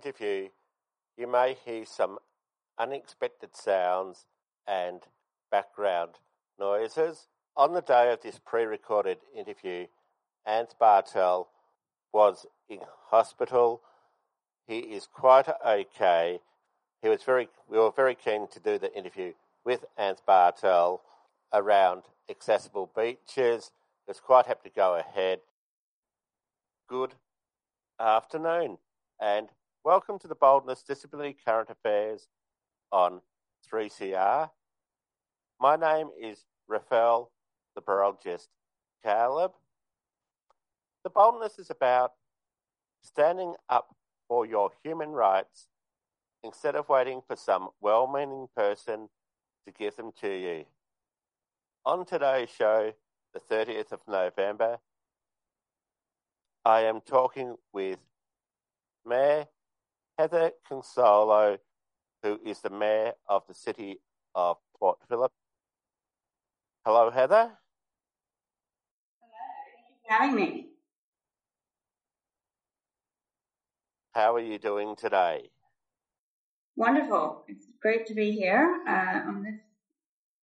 interview, you may hear some unexpected sounds and background noises. On the day of this pre recorded interview, Ant Bartl was in hospital. He is quite okay. He was very we were very keen to do the interview with Ant Bartl around accessible beaches. He was quite happy to go ahead. Good afternoon and welcome to the Boldness Disability Current Affairs on 3CR. My name is Rafael the Barologist Caleb. The boldness is about standing up for your human rights instead of waiting for some well meaning person to give them to you. On today's show, the 30th of November, I am talking with Mayor Heather Consolo, who is the Mayor of the City of Port Phillip. Hello, Heather. Hello, thank you for having me. How are you doing today? Wonderful. It's great to be here uh, on this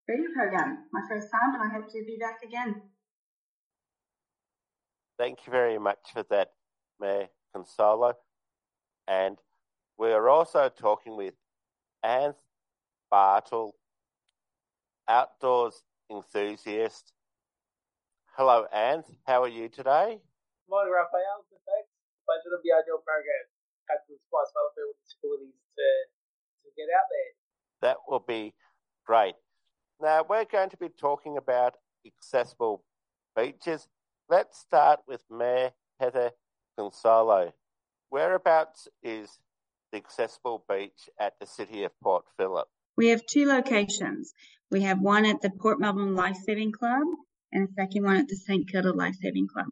radio program. My first time, and I hope to be back again. Thank you very much for that, Mayor Consolo. And we're also talking with Anth Bartl, outdoors enthusiast. Hello, Anth. How are you today? Morning, Raphael. Good, thanks. Pleasure to be on your program. Had to inspire some other people with disabilities to, to get out there. That will be great. Now, we're going to be talking about accessible beaches. Let's start with Mayor Heather Consolo. Whereabouts is the accessible beach at the City of Port Phillip? We have two locations. We have one at the Port Melbourne Life Saving Club and a second one at the St Kilda Life Saving Club.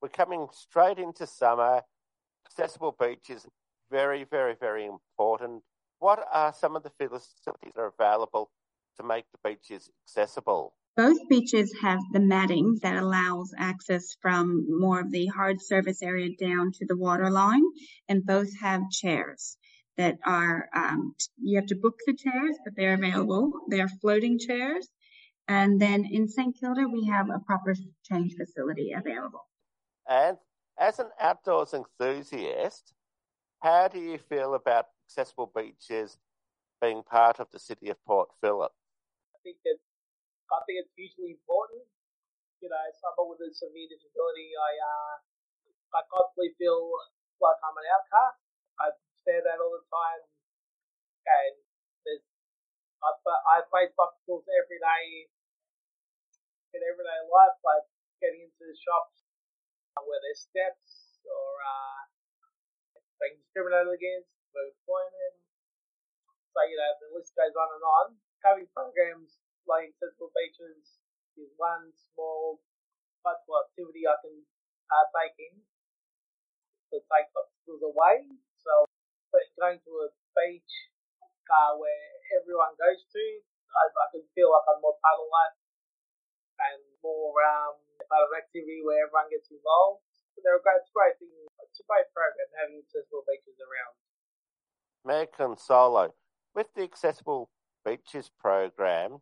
We're coming straight into summer. Accessible beach is very, very, very important. What are some of the facilities that are available to make the beaches accessible? Both beaches have the matting that allows access from more of the hard surface area down to the water line, and both have chairs that are, um, you have to book the chairs, but they're available. They are floating chairs. And then in St. Kilda, we have a proper change facility available. And as an outdoors enthusiast, how do you feel about accessible beaches being part of the City of Port Phillip? I think that I think it's hugely important. You know, as someone with a severe disability, I uh, I constantly feel like I'm an outcast. I say that all the time, and there's I, I face obstacles every day in everyday life, like getting into the shops where there's steps or uh, being discriminated against employment. So you know the list goes on and on. Having programs like accessible beaches is one small practical activity I can uh, take in to take obstacles away. So, but going to a beach uh, where everyone goes to, I, I can feel like I'm more part of life and more um, part of activity where everyone gets involved. So They're a great, it's great thing. It's a great program having accessible beaches around. Mayor Solo, with the Accessible Beaches program,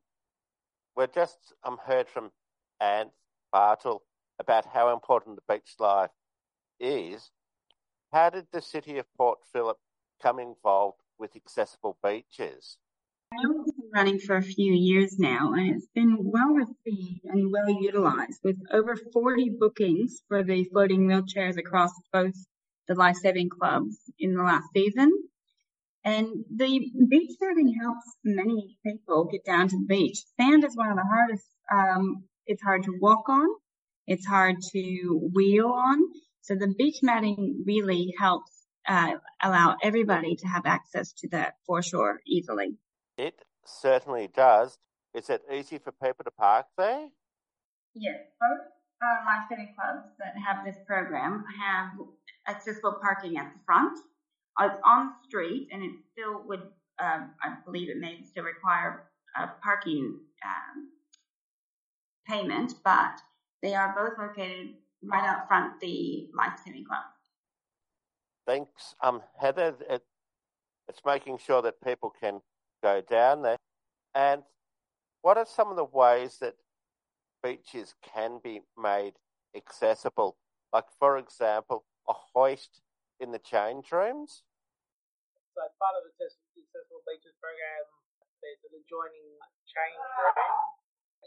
we're just um, heard from Anne Bartl about how important the beach life is. How did the City of Port Phillip come involved with accessible beaches? It's been running for a few years now, and it's been well received and well utilized with over 40 bookings for the floating wheelchairs across both the life saving clubs in the last season. And the beach matting helps many people get down to the beach. Sand is one of the hardest. Um, it's hard to walk on. It's hard to wheel on. So the beach matting really helps uh, allow everybody to have access to the foreshore easily. It certainly does. Is it easy for people to park there? Yes, both uh, life-saving clubs that have this program have accessible parking at the front. It's on the street, and it still would, um, I believe, it may still require a parking um, payment, but they are both located right out front the life-saving club. Thanks, um, Heather. It, it's making sure that people can go down there. And what are some of the ways that beaches can be made accessible? Like, for example, a hoist in the change rooms? So, part of the Accessible Beaches program, there's an adjoining change room.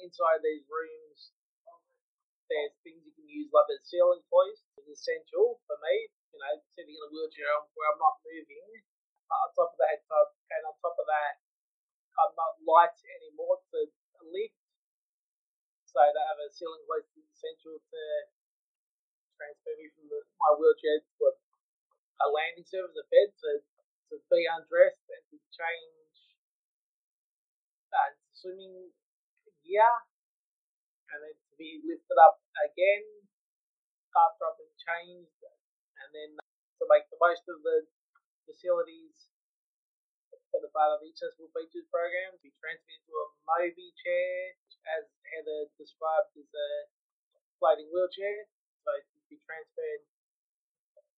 Inside these rooms, there's things you can use, like a ceiling hoist is essential for me. You know, sitting in a wheelchair where I'm not moving. On top of that, and on top of that, I'm not light anymore to lift. So to have a ceiling hoist is essential to transfer me from the, my wheelchair to a, landing surface, a bed, to, to be undressed and to change uh, swimming gear and then to be lifted up again after I've been changed and then to make the most of the facilities for the part of the Accessible Beaches program, be transferred to a Mobi chair, as Heather described as a floating wheelchair. So to be transferred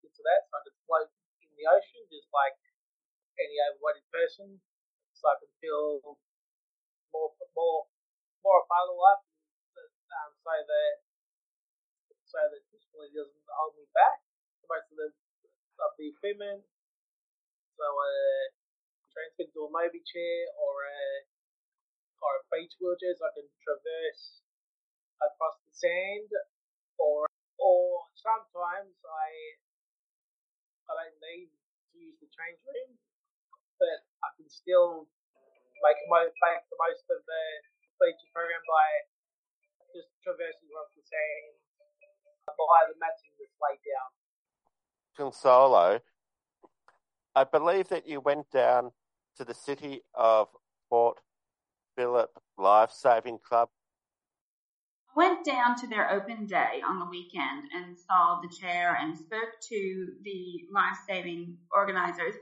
into that, so I could float in the ocean just like any able-bodied person, so I can feel more more more a part of life, um, so that so that disability doesn't hold me back. Most of the of equipment, so uh, transferred to a Mobi chair or a or a beach wheelchair so I can traverse across the sand or or sometimes I I don't need to use the change room but I can still make make the most of the beach program by just traversing across the sand by the matting that's laid down. Consolo, I believe that you went down to the City of Port Phillip Life Saving Club? I went down to their open day on the weekend and saw the chair and spoke to the life saving organizers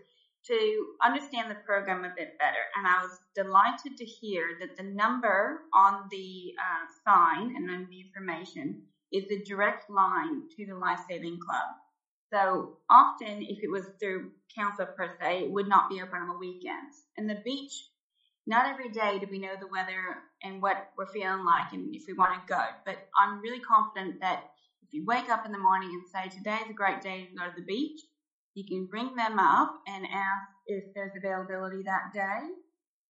to understand the program a bit better. And I was delighted to hear that the number on the uh, sign and on the information is a direct line to the life saving club. So often, if it was through council per se, it would not be open on the weekends. And the beach, not every day do we know the weather and what we're feeling like and if we want to go. But I'm really confident that if you wake up in the morning and say, today is a great day to go to the beach, you can bring them up and ask if there's availability that day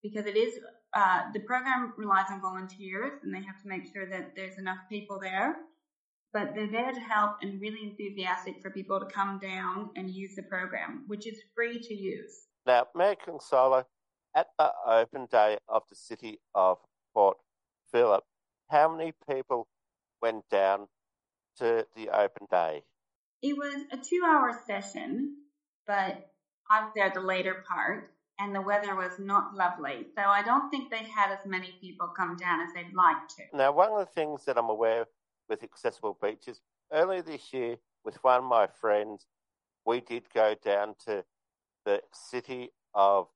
because it is, uh, the program relies on volunteers and they have to make sure that there's enough people there but they're there to help and really enthusiastic for people to come down and use the program, which is free to use. Now, Mayor Consolo, at the open day of the city of Port Phillip, how many people went down to the open day? It was a two hour session, but I was there the later part and the weather was not lovely. So I don't think they had as many people come down as they'd like to. Now, one of the things that I'm aware with accessible beaches. Earlier this year, with one of my friends, we did go down to the city of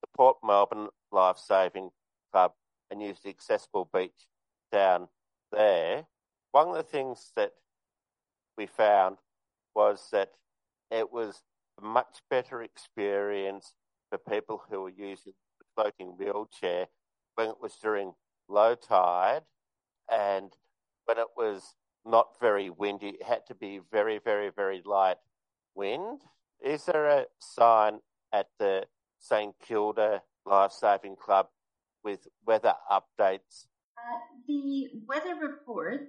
the Port Melbourne Life Saving Club and use the accessible beach down there. One of the things that we found was that it was a much better experience for people who were using the floating wheelchair when it was during low tide and when it was not very windy, it had to be very, very, very light wind. Is there a sign at the St Kilda Life Saving Club with weather updates? Uh, the weather reports,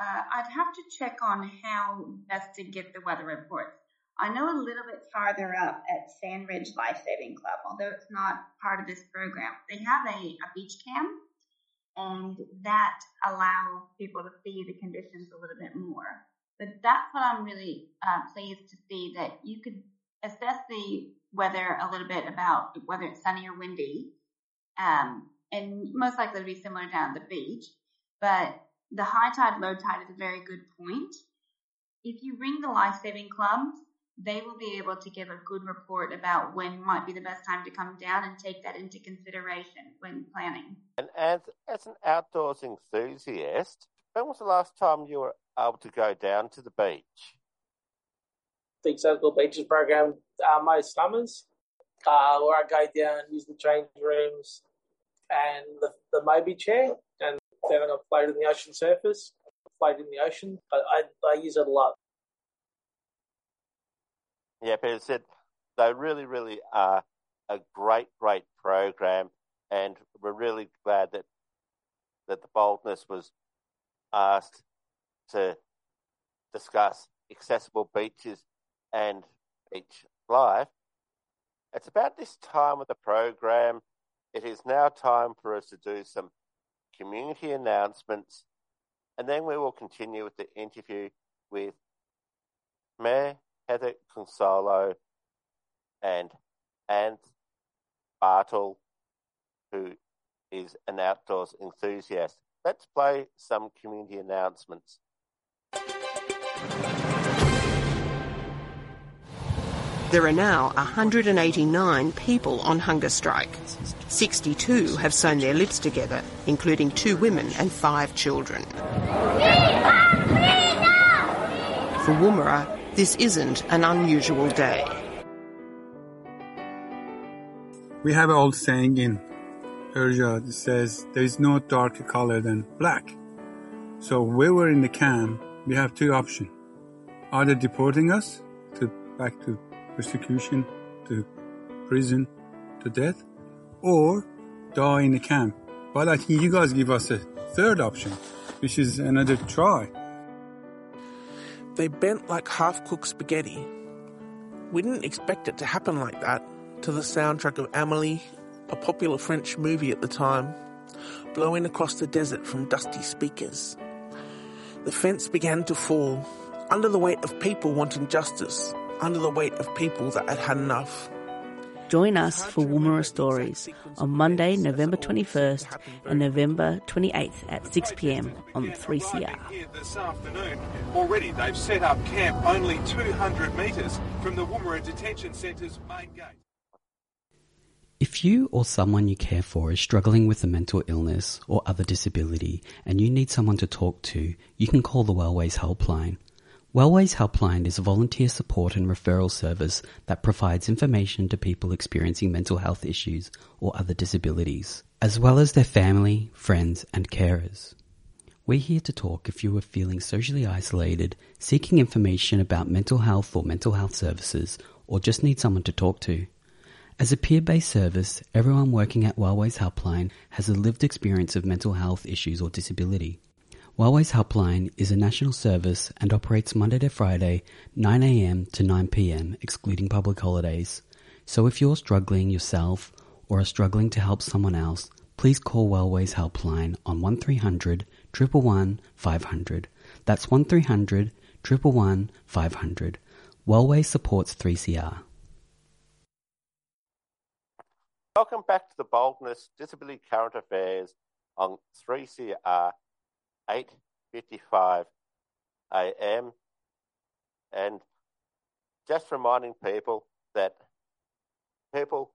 uh, I'd have to check on how best to get the weather reports. I know a little bit farther up at Sandridge Life Saving Club, although it's not part of this program, they have a, a beach cam and that allows people to see the conditions a little bit more. But that's what I'm really uh, pleased to see that you could assess the weather a little bit about whether it's sunny or windy, um, and most likely to be similar down the beach. But the high tide, low tide is a very good point. If you ring the life saving clubs, they will be able to give a good report about when might be the best time to come down and take that into consideration when planning. And as, as an outdoors enthusiast, when was the last time you were able to go down to the beach? The Circle Beaches program uh, most summers, uh, where I go down, use the change rooms and the, the Mobi chair, and then I float in the ocean surface, float in the ocean. I, I, I use it a lot. Yeah, Peter said they really, really are a great, great program, and we're really glad that that the boldness was asked to discuss accessible beaches and beach life. It's about this time of the program. It is now time for us to do some community announcements, and then we will continue with the interview with Mayor Heather Consolo and Anne Bartl, who is an outdoors enthusiast. Let's play some community announcements. There are now 189 people on hunger strike. 62 have sewn their lips together, including two women and five children. For Woomera, this isn't an unusual day. We have an old saying in Persia that says there is no darker color than black. So we were in the camp, we have two options. Either deporting us to back to persecution, to prison, to death, or die in the camp. But I think you guys give us a third option, which is another try. They bent like half cooked spaghetti. We didn't expect it to happen like that to the soundtrack of Amelie, a popular French movie at the time, blowing across the desert from dusty speakers. The fence began to fall under the weight of people wanting justice, under the weight of people that had had enough. Join us for Woomera Stories on Monday, November 21st and November 28th at 6pm on 3CR. This afternoon, already they've set up camp only 200 metres from the Woomera Detention Centre's main gate. If you or someone you care for is struggling with a mental illness or other disability and you need someone to talk to, you can call the Wellways Helpline. Wellways Helpline is a volunteer support and referral service that provides information to people experiencing mental health issues or other disabilities, as well as their family, friends, and carers. We're here to talk if you are feeling socially isolated, seeking information about mental health or mental health services, or just need someone to talk to. As a peer-based service, everyone working at Wellways Helpline has a lived experience of mental health issues or disability. Wellways Helpline is a national service and operates Monday to Friday, 9am to 9pm, excluding public holidays. So if you're struggling yourself or are struggling to help someone else, please call Wellways Helpline on 1300 111 500. That's 1300 111 500. Wellways supports 3CR. Welcome back to the Boldness Disability Current Affairs on 3CR 8.55 a.m. And just reminding people that people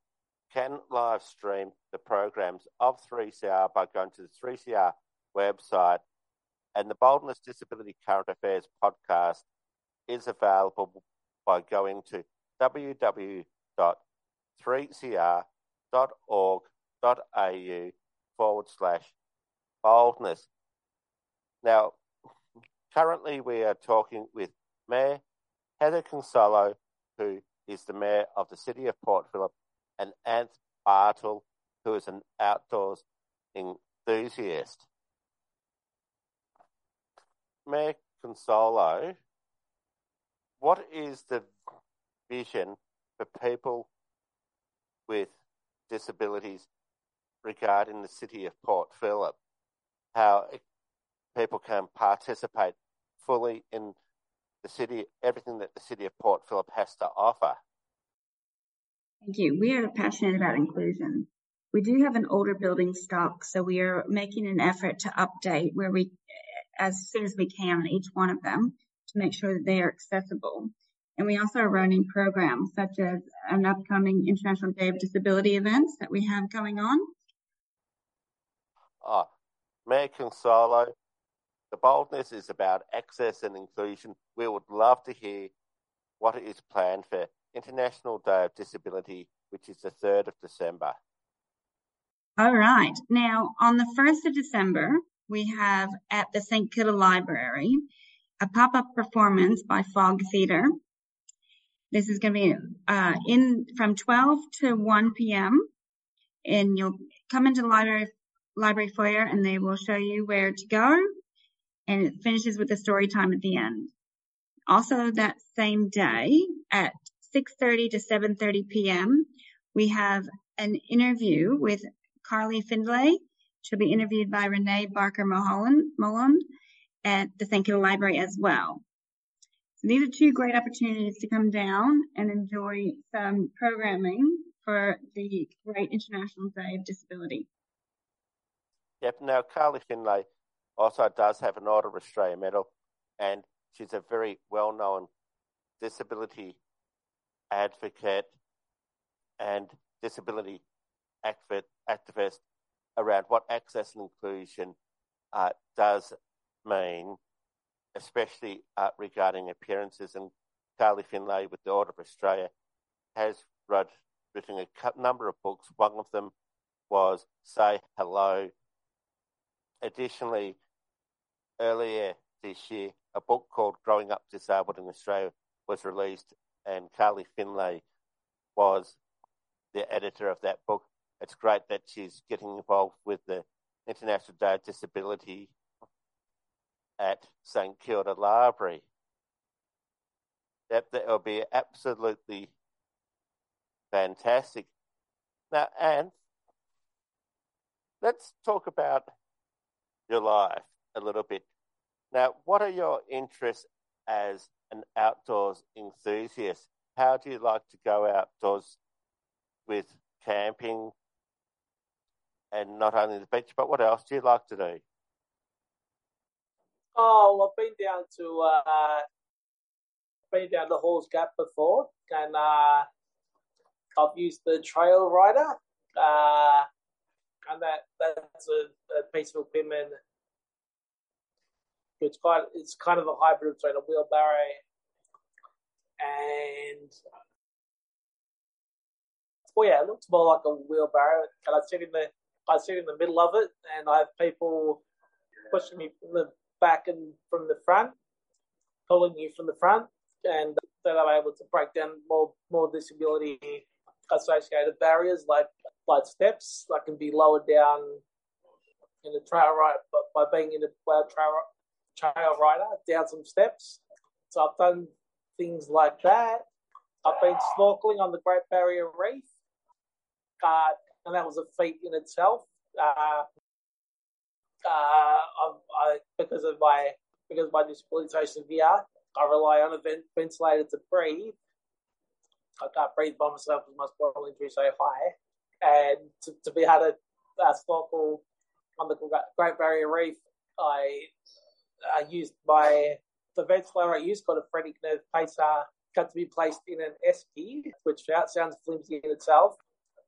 can live stream the programs of 3CR by going to the 3CR website. And the Boldness Disability Current Affairs podcast is available by going to www.3cr.org.au forward slash boldness. Now, currently we are talking with Mayor Heather Consolo, who is the Mayor of the City of Port Phillip, and Ant Bartl, who is an outdoors enthusiast. Mayor Consolo, what is the vision for people with disabilities regarding the city of Port Phillip, how people can participate fully in the city, everything that the city of Port Phillip has to offer. Thank you. We are passionate about inclusion. We do have an older building stock, so we are making an effort to update where we, as soon as we can, each one of them to make sure that they are accessible. And we also are running programs such as an upcoming International Day of Disability events that we have going on. Oh, Mayor Consolo, the boldness is about access and inclusion. We would love to hear what is planned for International Day of Disability, which is the 3rd of December. All right. Now, on the 1st of December, we have at the St. Kilda Library a pop up performance by Fog Theatre. This is going to be uh, in from 12 to 1 p.m. And you'll come into the library library foyer and they will show you where to go. And it finishes with a story time at the end. Also that same day at 6.30 to 7.30 p.m., we have an interview with Carly Findlay. She'll be interviewed by Renee Barker Mulholland at the St. Library as well. So these are two great opportunities to come down and enjoy some programming for the great International Day of Disability. Yep. Now, Carly Findlay also does have an Order of Australia medal, and she's a very well-known disability advocate and disability activist around what access and inclusion uh, does mean, especially uh, regarding appearances. And Carly Findlay with the Order of Australia has wrote, written a number of books. One of them was Say Hello. Additionally, earlier this year, a book called Growing Up Disabled in Australia was released, and Carly Findlay was the editor of that book. It's great that she's getting involved with the International Day of Disability at St Kilda Library. That that will be absolutely fantastic. Now, and let's talk about your life a little bit. Now, what are your interests as an outdoors enthusiast? How do you like to go outdoors with camping and not only the beach, but what else do you like to do? Oh, I've been down to uh, been down the Halls Gap before, and uh, I've used the Trail Rider, uh, and that that's a, a piece of equipment. It's quite it's kind of a hybrid between a wheelbarrow and well, yeah, it looks more like a wheelbarrow. And I sit in the I sit in the middle of it, and I have people pushing me from the back and from the front, pulling you from the front, and that I'm able to break down more more disability associated barriers like like steps that can be lowered down in the trail right but by being in a trail trail rider down some steps. So I've done things like that. I've been snorkeling on the Great Barrier Reef, uh, and that was a feat in itself. Uh, uh, I, because of my because of my disability so severe, I rely on a vent- ventilator to breathe. I can't breathe by myself because my spinal injury so high, and to, to be had a, uh, snorkel on the Great Barrier Reef, I I used my the vent ventilator I used called a phrenic nerve pacer got to be placed in an esky, which sounds flimsy in itself.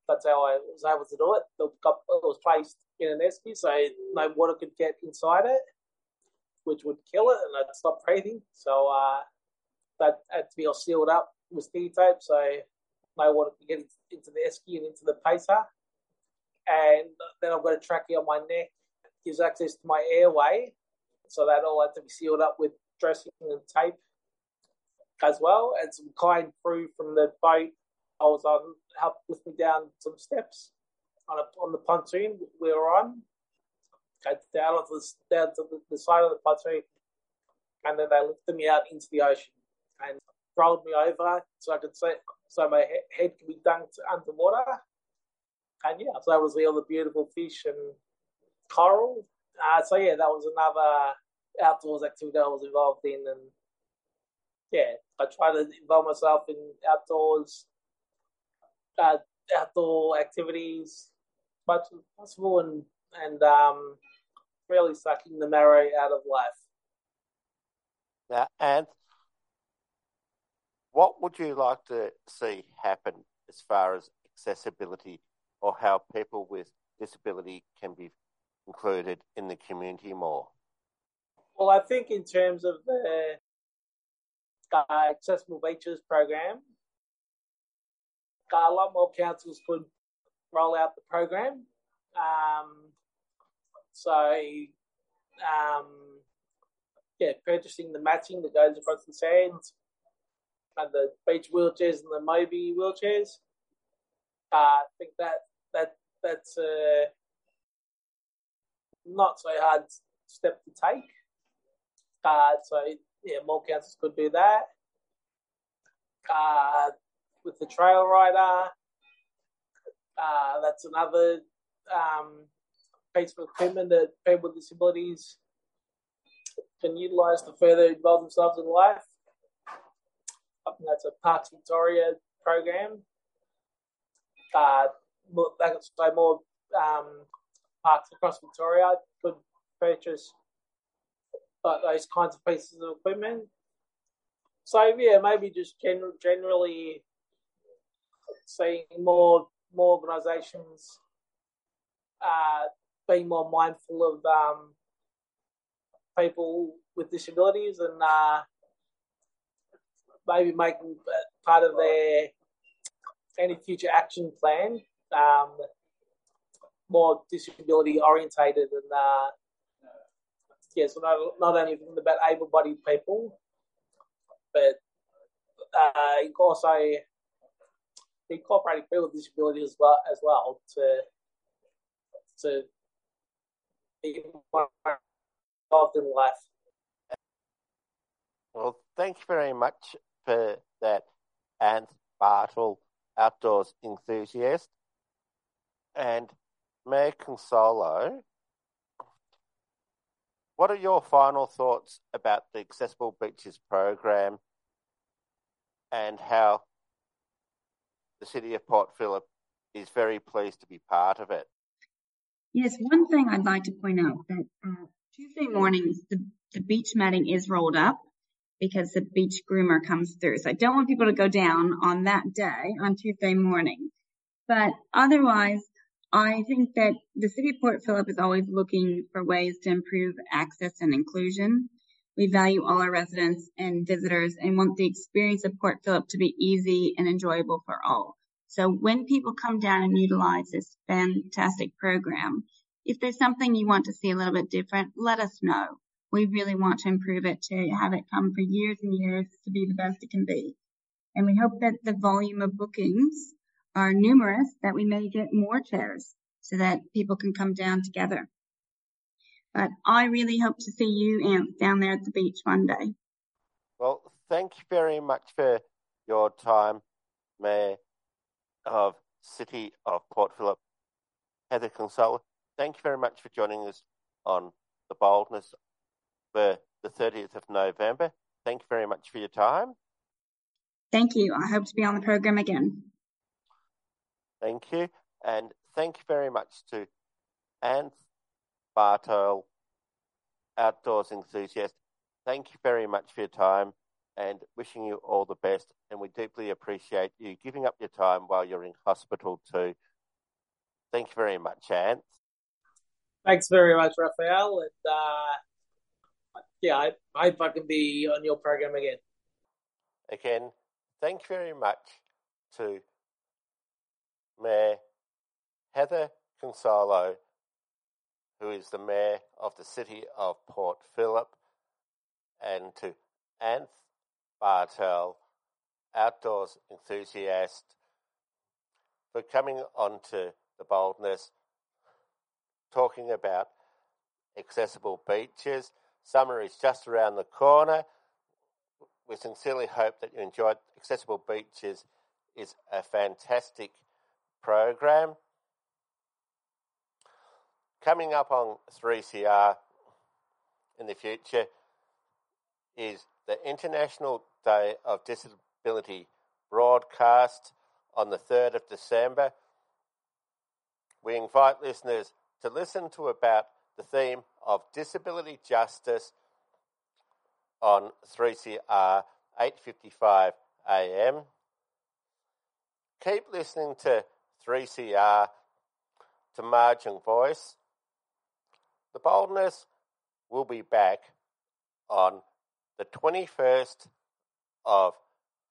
That's how I was able to do it. It was placed in an esky, so no water could get inside it, which would kill it, and I'd stop breathing. So uh, that had to be all sealed up with tape, so no water could get into the esky and into the pacer. And then I've got a trachea on my neck, gives access to my airway, so that all had to be sealed up with dressing and tape as well, and some kind crew from the boat I was on helped lift me down some steps on a, on the pontoon we were on. Got down onto the, down to the, the side of the pontoon, and then they lifted me out into the ocean. And rolled me over so I could see, so my head could be dunked underwater. And yeah, so that was all the beautiful fish and coral. Uh, so yeah, that was another outdoors activity I was involved in, and yeah, I try to involve myself in outdoors, uh, outdoor activities as much as possible, and and um, really sucking the marrow out of life. Now, and what would you like to see happen as far as accessibility or how people with disability can be included in the community more? Well, I think in terms of the uh, accessible beaches program, a lot more councils could roll out the program. Um, so, um, yeah, purchasing the matching that goes across the sands and the beach wheelchairs and the Mobi wheelchairs. Uh, I think that that that's a not so hard step to take. Uh, so yeah, more councils could do that. Uh, with the trail rider, uh, that's another um, piece of equipment that people with disabilities can utilise to further involve themselves in life. I think that's a Parks Victoria program. Uh, so more um, parks across Victoria could purchase those kinds of pieces of equipment. So yeah, maybe just gen- generally seeing more more organisations uh, being more mindful of um, people with disabilities and uh, maybe making part of their any future action plan um, more disability orientated and uh, yeah, so not, not only about able-bodied people, but uh, also incorporating people with disability as well as well to to be more involved in life. Well, thank you very much for that, Anth Bartl, outdoors enthusiast, and Mayor Consolo. What are your final thoughts about the Accessible Beaches program and how the City of Port Phillip is very pleased to be part of it? Yes, one thing I'd like to point out that uh, Tuesday mornings the, the beach matting is rolled up because the beach groomer comes through. So I don't want people to go down on that day on Tuesday morning. But otherwise, I think that the city of Port Phillip is always looking for ways to improve access and inclusion. We value all our residents and visitors and want the experience of Port Phillip to be easy and enjoyable for all. So when people come down and utilize this fantastic program, if there's something you want to see a little bit different, let us know. We really want to improve it to have it come for years and years to be the best it can be. And we hope that the volume of bookings are numerous that we may get more chairs so that people can come down together. But I really hope to see you, Ant, down there at the beach one day. Well, thank you very much for your time, Mayor of City of Port Phillip, Heather Consolo. Thank you very much for joining us on the boldness for the 30th of November. Thank you very much for your time. Thank you. I hope to be on the program again. Thank you. And thank you very much to Anth Bartl, outdoors enthusiast. Thank you very much for your time and wishing you all the best. And we deeply appreciate you giving up your time while you're in hospital too. Thank you very much, Anth. Thanks very much, Raphael. And uh, yeah, I, I can be on your program again. Again, thank you very much to Mayor Heather Consolo, who is the Mayor of the City of Port Phillip, and to Anth Bartl, outdoors enthusiast, for coming onto the boldness, talking about accessible beaches. Summer is just around the corner. we sincerely hope that you enjoyed Accessible Beaches is a fantastic program. Coming up on 3CR in the future is the International Day of Disability broadcast on the 3rd of December. We invite listeners to listen to about the theme of disability justice on 3CR 8:55 a.m. Keep listening to 3CR to Margin Voice. The boldness will be back on the 21st of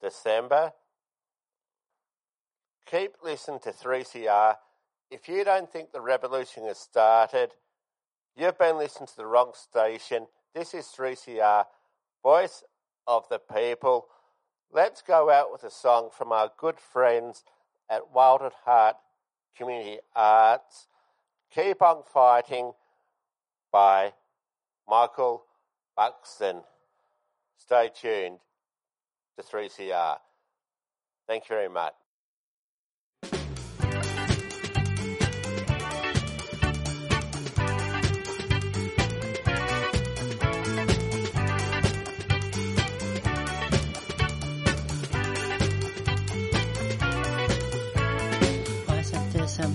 December. Keep listening to 3CR. If you don't think the revolution has started, you've been listening to the wrong station. This is 3CR, Voice of the People. Let's go out with a song from our good friends at Wild at Heart Community Arts. Keep on Fighting by Michael Buxton. Stay tuned to 3CR. Thank you very much.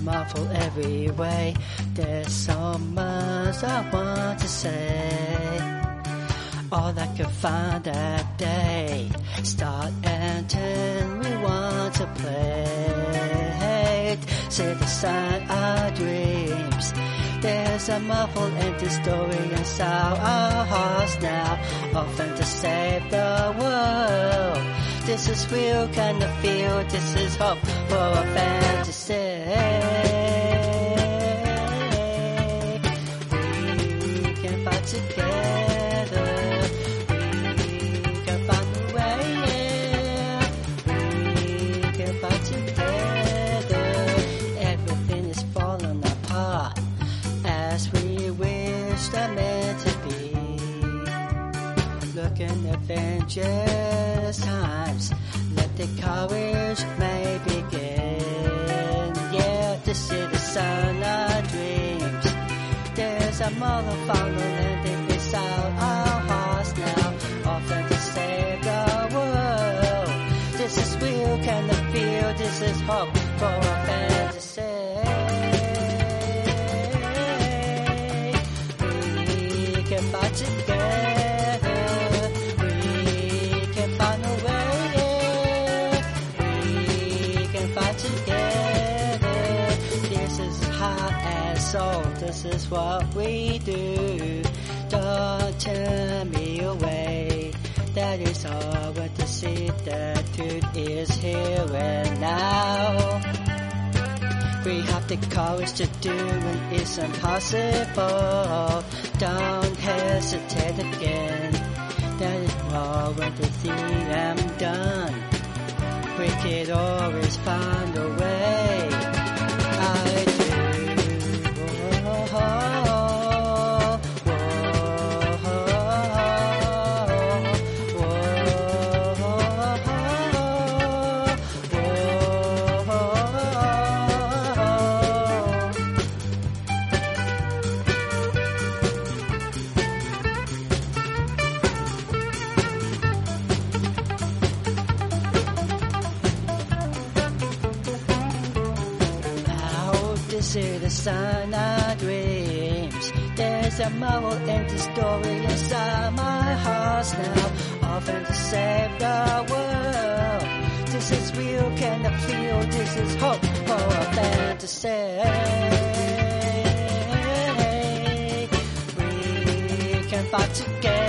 Awful every way. There's so much I want to say. All I could find that day. Start and turn, we want to play. Set aside our dreams. There's a muffled empty story inside our hearts now. Often to save the world. This is real kind of feel. This is hope for a fantasy. This is what we do. Don't turn me away. That is all but to see the truth is here and now. We have the courage to do when it's impossible. Don't hesitate again. That is all when to see I'm done. We can always find a way. Sun of dreams. There's a marvel empty story inside my heart now. Often to save the world. This is real, can I feel? This is hope for a fantasy. We can fight together.